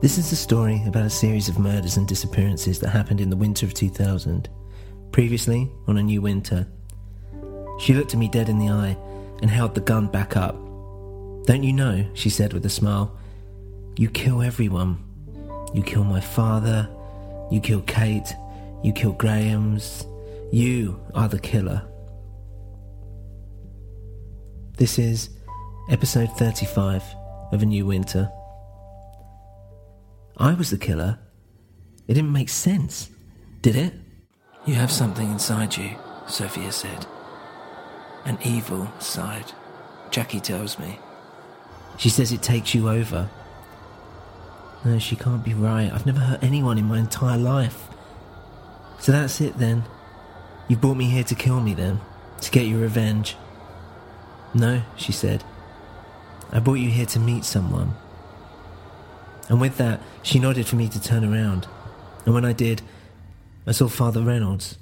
This is a story about a series of murders and disappearances that happened in the winter of 2000. Previously, on a new winter. She looked at me dead in the eye and held the gun back up. Don't you know, she said with a smile, you kill everyone. You kill my father, you kill Kate, you kill Graham's. You are the killer. This is episode 35 of A New Winter. I was the killer. It didn't make sense, did it? You have something inside you, Sophia said. An evil side, Jackie tells me. She says it takes you over. No, she can't be right. I've never hurt anyone in my entire life. So that's it then. You brought me here to kill me then, to get your revenge. No, she said. I brought you here to meet someone. And with that, she nodded for me to turn around. And when I did, I saw Father Reynolds.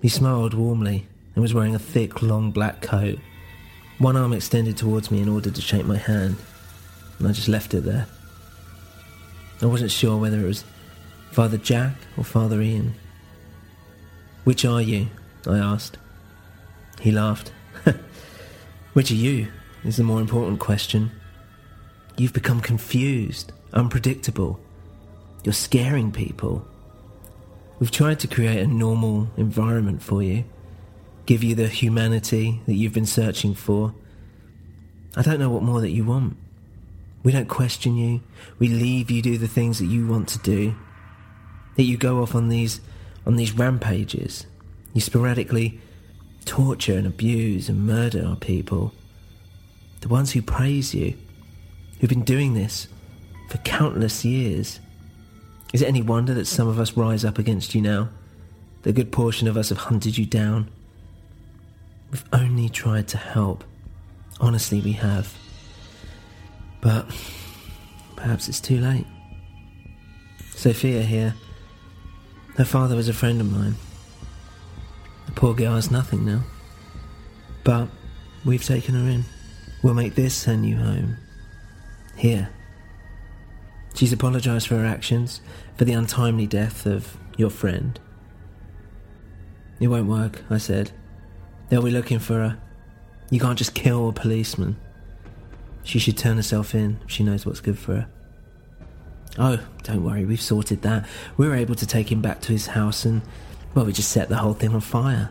He smiled warmly and was wearing a thick, long black coat. One arm extended towards me in order to shake my hand, and I just left it there. I wasn't sure whether it was Father Jack or Father Ian. Which are you? I asked. He laughed. Which are you? is the more important question. You've become confused unpredictable. You're scaring people. We've tried to create a normal environment for you, give you the humanity that you've been searching for. I don't know what more that you want. We don't question you. We leave you do the things that you want to do. That you go off on these on these rampages. You sporadically torture and abuse and murder our people. The ones who praise you, who've been doing this for countless years. Is it any wonder that some of us rise up against you now? The good portion of us have hunted you down. We've only tried to help. Honestly, we have. But perhaps it's too late. Sophia here. Her father was a friend of mine. The poor girl has nothing now. But we've taken her in. We'll make this her new home. Here. She's apologised for her actions, for the untimely death of your friend. It won't work, I said. They'll be looking for her. You can't just kill a policeman. She should turn herself in if she knows what's good for her. Oh, don't worry, we've sorted that. We were able to take him back to his house and, well, we just set the whole thing on fire.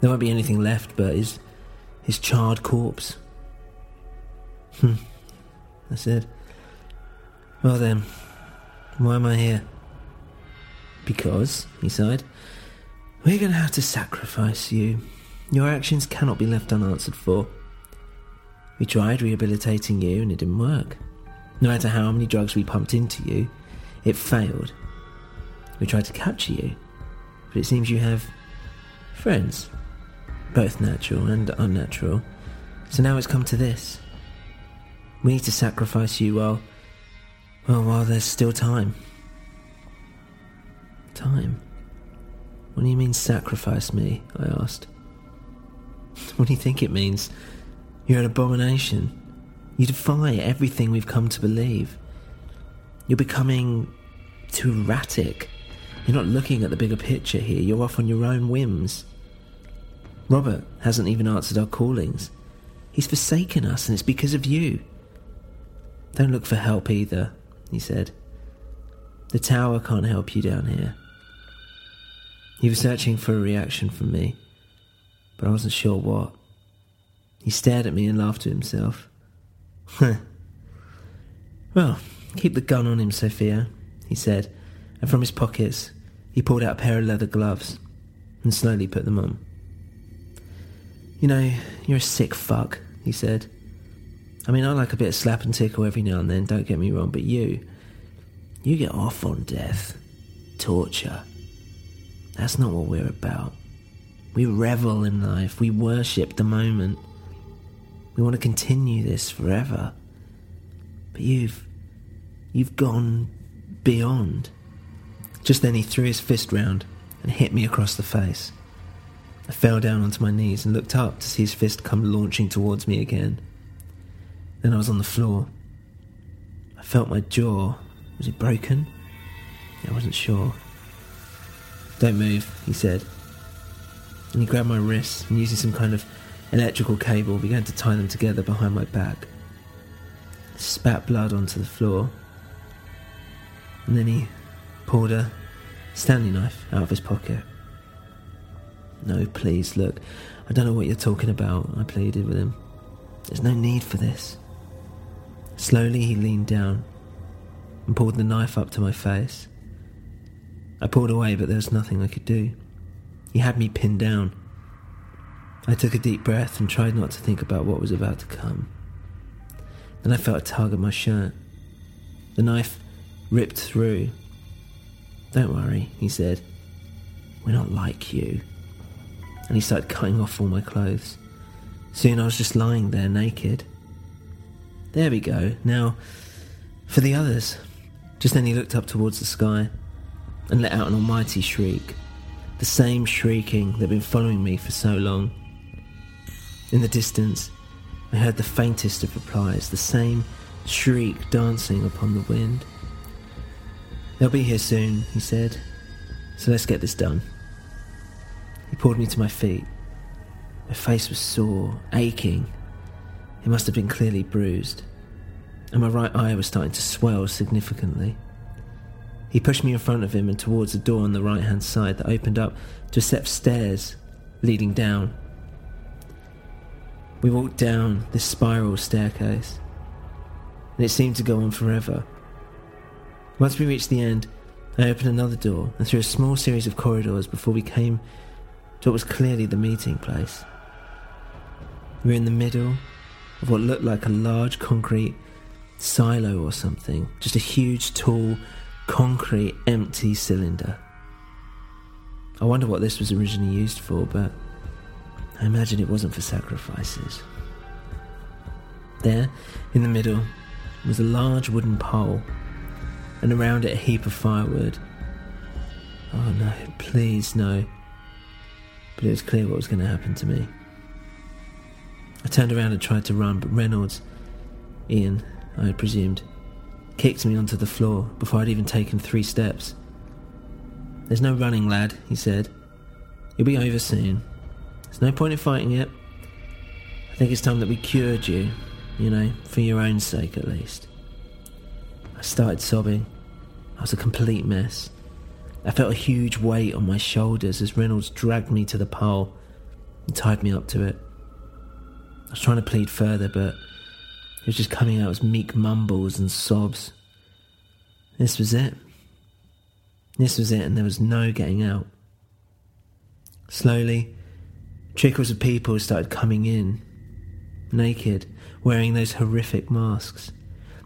There won't be anything left but his, his charred corpse. Hmm, I said. Well then, why am I here? Because, he sighed, we're going to have to sacrifice you. Your actions cannot be left unanswered for. We tried rehabilitating you and it didn't work. No matter how many drugs we pumped into you, it failed. We tried to capture you, but it seems you have friends, both natural and unnatural. So now it's come to this. We need to sacrifice you while Oh, well, while there's still time. Time. What do you mean sacrifice me? I asked. What do you think it means? You're an abomination. You defy everything we've come to believe. You're becoming too erratic. You're not looking at the bigger picture here. You're off on your own whims. Robert hasn't even answered our callings. He's forsaken us, and it's because of you. Don't look for help either, he said. The tower can't help you down here. He was searching for a reaction from me, but I wasn't sure what. He stared at me and laughed to himself. well, keep the gun on him, Sophia, he said, and from his pockets he pulled out a pair of leather gloves and slowly put them on. You know, you're a sick fuck, he said. I mean, I like a bit of slap and tickle every now and then, don't get me wrong, but you, you get off on death, torture. That's not what we're about. We revel in life, we worship the moment. We want to continue this forever. But you've, you've gone beyond. Just then he threw his fist round and hit me across the face. I fell down onto my knees and looked up to see his fist come launching towards me again. Then I was on the floor. I felt my jaw. Was it broken? I wasn't sure. Don't move, he said. And he grabbed my wrists and using some kind of electrical cable began to tie them together behind my back. Spat blood onto the floor. And then he pulled a Stanley knife out of his pocket. No, please, look. I don't know what you're talking about, I pleaded with him. There's no need for this. Slowly he leaned down and pulled the knife up to my face. I pulled away, but there was nothing I could do. He had me pinned down. I took a deep breath and tried not to think about what was about to come. Then I felt a tug at my shirt. The knife ripped through. Don't worry, he said. We're not like you and he started cutting off all my clothes. Soon I was just lying there naked. There we go. Now, for the others. Just then he looked up towards the sky and let out an almighty shriek. The same shrieking that had been following me for so long. In the distance, I heard the faintest of replies, the same shriek dancing upon the wind. They'll be here soon, he said. So let's get this done. He pulled me to my feet. My face was sore, aching. It must have been clearly bruised. And my right eye was starting to swell significantly. He pushed me in front of him and towards a door on the right hand side that opened up to a set of stairs leading down. We walked down this spiral staircase, and it seemed to go on forever. Once we reached the end, I opened another door and through a small series of corridors before we came to what was clearly the meeting place. We were in the middle of what looked like a large concrete silo or something, just a huge, tall, concrete, empty cylinder. I wonder what this was originally used for, but I imagine it wasn't for sacrifices. There, in the middle, was a large wooden pole, and around it a heap of firewood. Oh no, please no but it was clear what was going to happen to me. I turned around and tried to run, but Reynolds, Ian, I had presumed, kicked me onto the floor before I'd even taken three steps. There's no running, lad, he said. You'll be over soon. There's no point in fighting it. I think it's time that we cured you, you know, for your own sake at least. I started sobbing. I was a complete mess. I felt a huge weight on my shoulders as Reynolds dragged me to the pole and tied me up to it. I was trying to plead further, but it was just coming out as meek mumbles and sobs. This was it. This was it, and there was no getting out. Slowly, trickles of people started coming in, naked, wearing those horrific masks.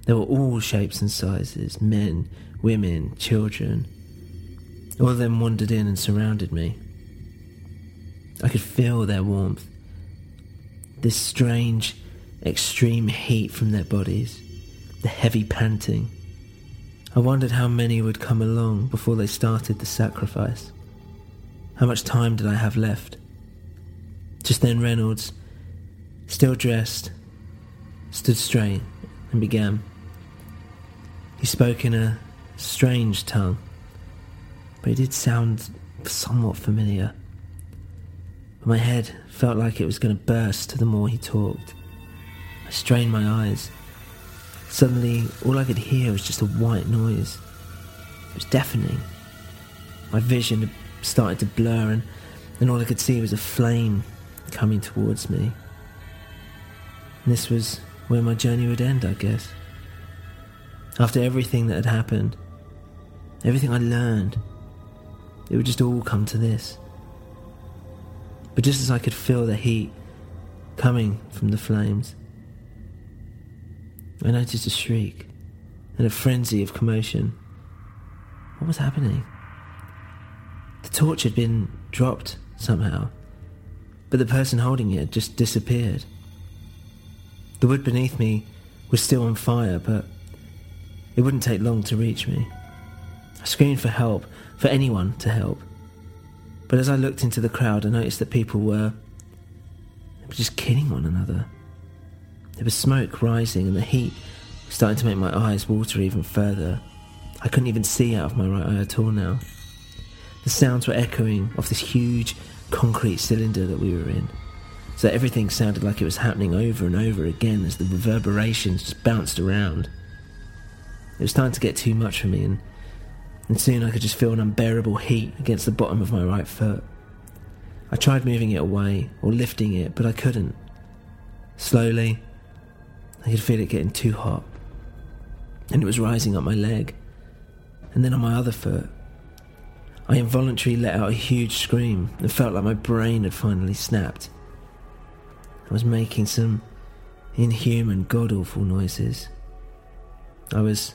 They were all shapes and sizes men, women, children. All of them wandered in and surrounded me. I could feel their warmth, this strange, extreme heat from their bodies, the heavy panting. I wondered how many would come along before they started the sacrifice. How much time did I have left? Just then, Reynolds, still dressed, stood straight and began. He spoke in a strange tongue, but it did sound somewhat familiar. My head felt like it was going to burst the more he talked. I strained my eyes. Suddenly, all I could hear was just a white noise. It was deafening. My vision started to blur, and, and all I could see was a flame coming towards me. And this was where my journey would end, I guess. After everything that had happened, everything I learned, it would just all come to this. But just as I could feel the heat coming from the flames, I noticed a shriek and a frenzy of commotion. What was happening? The torch had been dropped somehow, but the person holding it just disappeared. The wood beneath me was still on fire, but it wouldn't take long to reach me. I screamed for help, for anyone to help. But as I looked into the crowd, I noticed that people were, were just killing one another. There was smoke rising, and the heat was starting to make my eyes water even further. I couldn't even see out of my right eye at all now. The sounds were echoing off this huge concrete cylinder that we were in so everything sounded like it was happening over and over again as the reverberations just bounced around. It was starting to get too much for me, and, and soon I could just feel an unbearable heat against the bottom of my right foot. I tried moving it away or lifting it, but I couldn't. Slowly, I could feel it getting too hot, and it was rising up my leg, and then on my other foot. I involuntarily let out a huge scream and felt like my brain had finally snapped. I was making some inhuman, god awful noises. I was.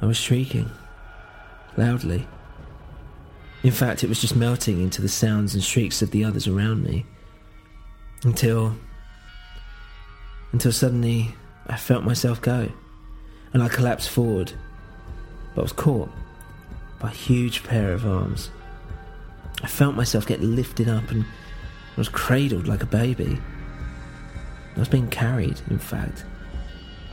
I was shrieking. Loudly. In fact, it was just melting into the sounds and shrieks of the others around me. Until. Until suddenly I felt myself go. And I collapsed forward. But was caught by a huge pair of arms. I felt myself get lifted up and I was cradled like a baby. I was being carried, in fact.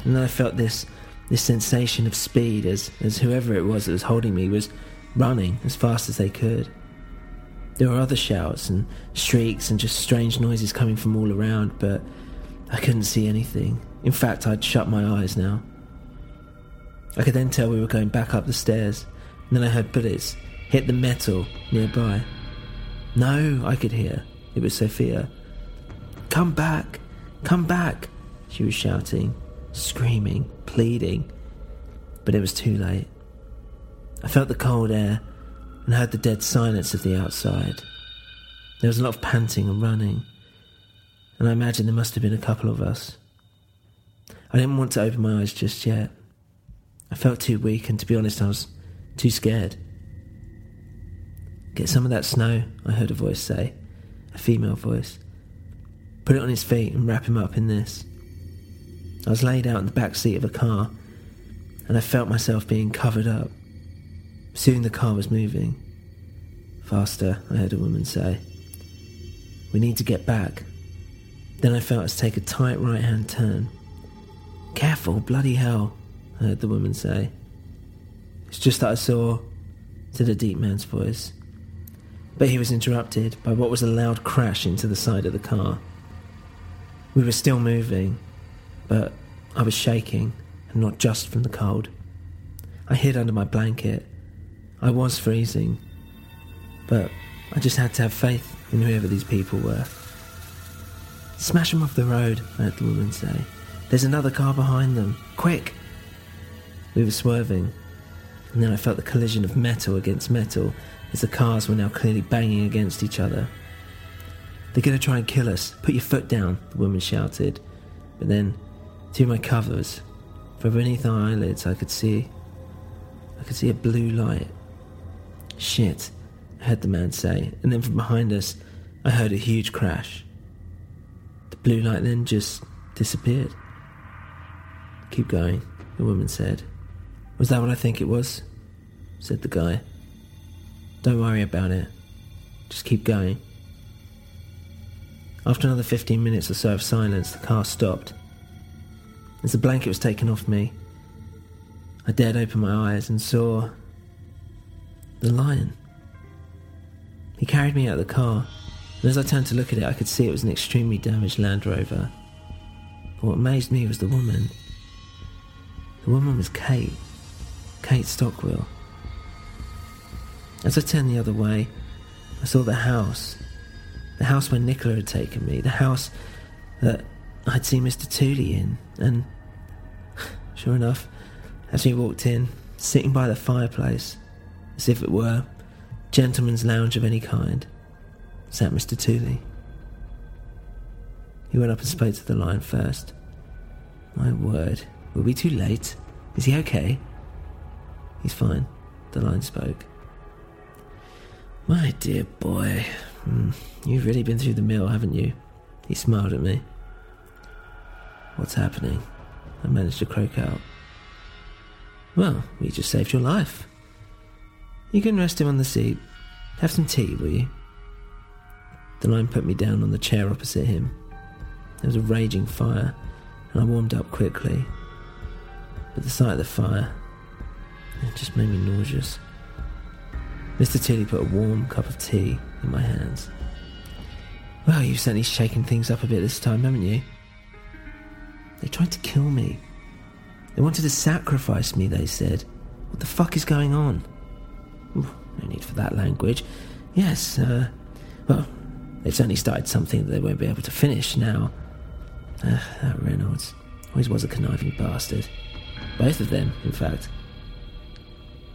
And then I felt this this sensation of speed as, as whoever it was that was holding me was running as fast as they could. There were other shouts and shrieks and just strange noises coming from all around, but I couldn't see anything. In fact, I'd shut my eyes now. I could then tell we were going back up the stairs, and then I heard bullets hit the metal nearby. No, I could hear. It was Sophia. Come back! Come back! She was shouting, screaming, pleading. But it was too late. I felt the cold air and heard the dead silence of the outside. There was a lot of panting and running, and I imagined there must have been a couple of us. I didn't want to open my eyes just yet. I felt too weak, and to be honest, I was too scared. Get some of that snow, I heard a voice say a female voice. Put it on his feet and wrap him up in this. I was laid out in the back seat of a car, and I felt myself being covered up. Soon the car was moving. Faster, I heard a woman say. We need to get back. Then I felt us take a tight right hand turn. Careful, bloody hell, I heard the woman say. It's just that I saw, said a deep man's voice. But he was interrupted by what was a loud crash into the side of the car. We were still moving, but I was shaking, and not just from the cold. I hid under my blanket. I was freezing, but I just had to have faith in whoever these people were. Smash them off the road, I heard the woman say. There's another car behind them. Quick! We were swerving, and then I felt the collision of metal against metal as the cars were now clearly banging against each other. They're going to try and kill us. Put your foot down, the woman shouted. But then, through my covers, from beneath our eyelids, I could see. I could see a blue light. Shit, I heard the man say, and then from behind us, I heard a huge crash. The blue light then just disappeared. Keep going, the woman said. Was that what I think it was? said the guy. Don't worry about it. just keep going. After another 15 minutes or so of silence, the car stopped. As the blanket was taken off me, I dared open my eyes and saw the lion. He carried me out of the car, and as I turned to look at it, I could see it was an extremely damaged Land Rover. But what amazed me was the woman. The woman was Kate. Kate Stockwell. As I turned the other way, I saw the house. The house where Nicola had taken me. The house that I'd seen Mr. Tooley in. And sure enough, as we walked in, sitting by the fireplace, as if it were gentleman's lounge of any kind, sat Mr. Tooley. He went up and spoke to the lion first. My word, will we be too late? Is he okay? He's fine, the lion spoke. My dear boy, mm, you've really been through the mill, haven't you? He smiled at me. What's happening? I managed to croak out. Well, we just saved your life. You can rest him on the seat. Have some tea, will you? The lion put me down on the chair opposite him. There was a raging fire, and I warmed up quickly. But the sight of the fire, it just made me nauseous. Mr. Tooley put a warm cup of tea in my hands. Well, you've certainly shaken things up a bit this time, haven't you? They tried to kill me. They wanted to sacrifice me, they said. What the fuck is going on? Ooh, no need for that language. Yes, uh, well, they've certainly started something that they won't be able to finish now. Uh, that Reynolds always was a conniving bastard. Both of them, in fact.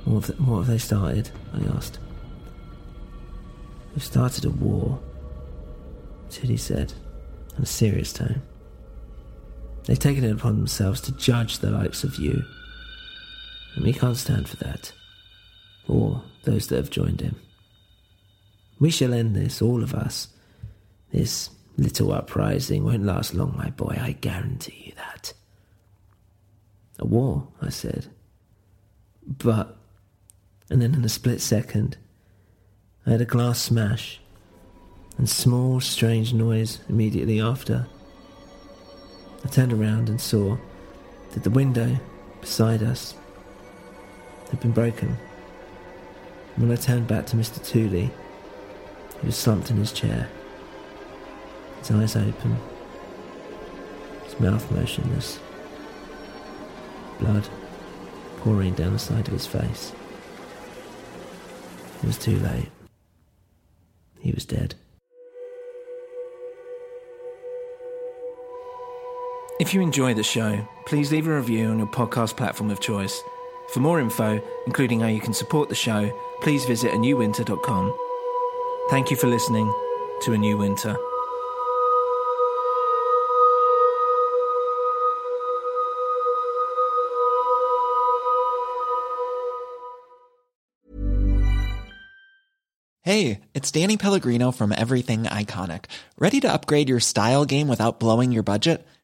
What have, what have they started? I asked. They've started a war, Tooley said, in a serious tone. They've taken it upon themselves to judge the likes of you. And we can't stand for that. Or those that have joined him. We shall end this, all of us. This little uprising won't last long, my boy, I guarantee you that. A war, I said. But and then in a split second, I had a glass smash and small, strange noise immediately after. I turned around and saw that the window beside us had been broken. when I turned back to Mr. Tooley, he was slumped in his chair, his eyes open, his mouth motionless, blood pouring down the side of his face. It was too late. He was dead. If you enjoy the show, please leave a review on your podcast platform of choice. For more info, including how you can support the show, please visit anewwinter.com. Thank you for listening to A New Winter. Hey, it's Danny Pellegrino from Everything Iconic. Ready to upgrade your style game without blowing your budget?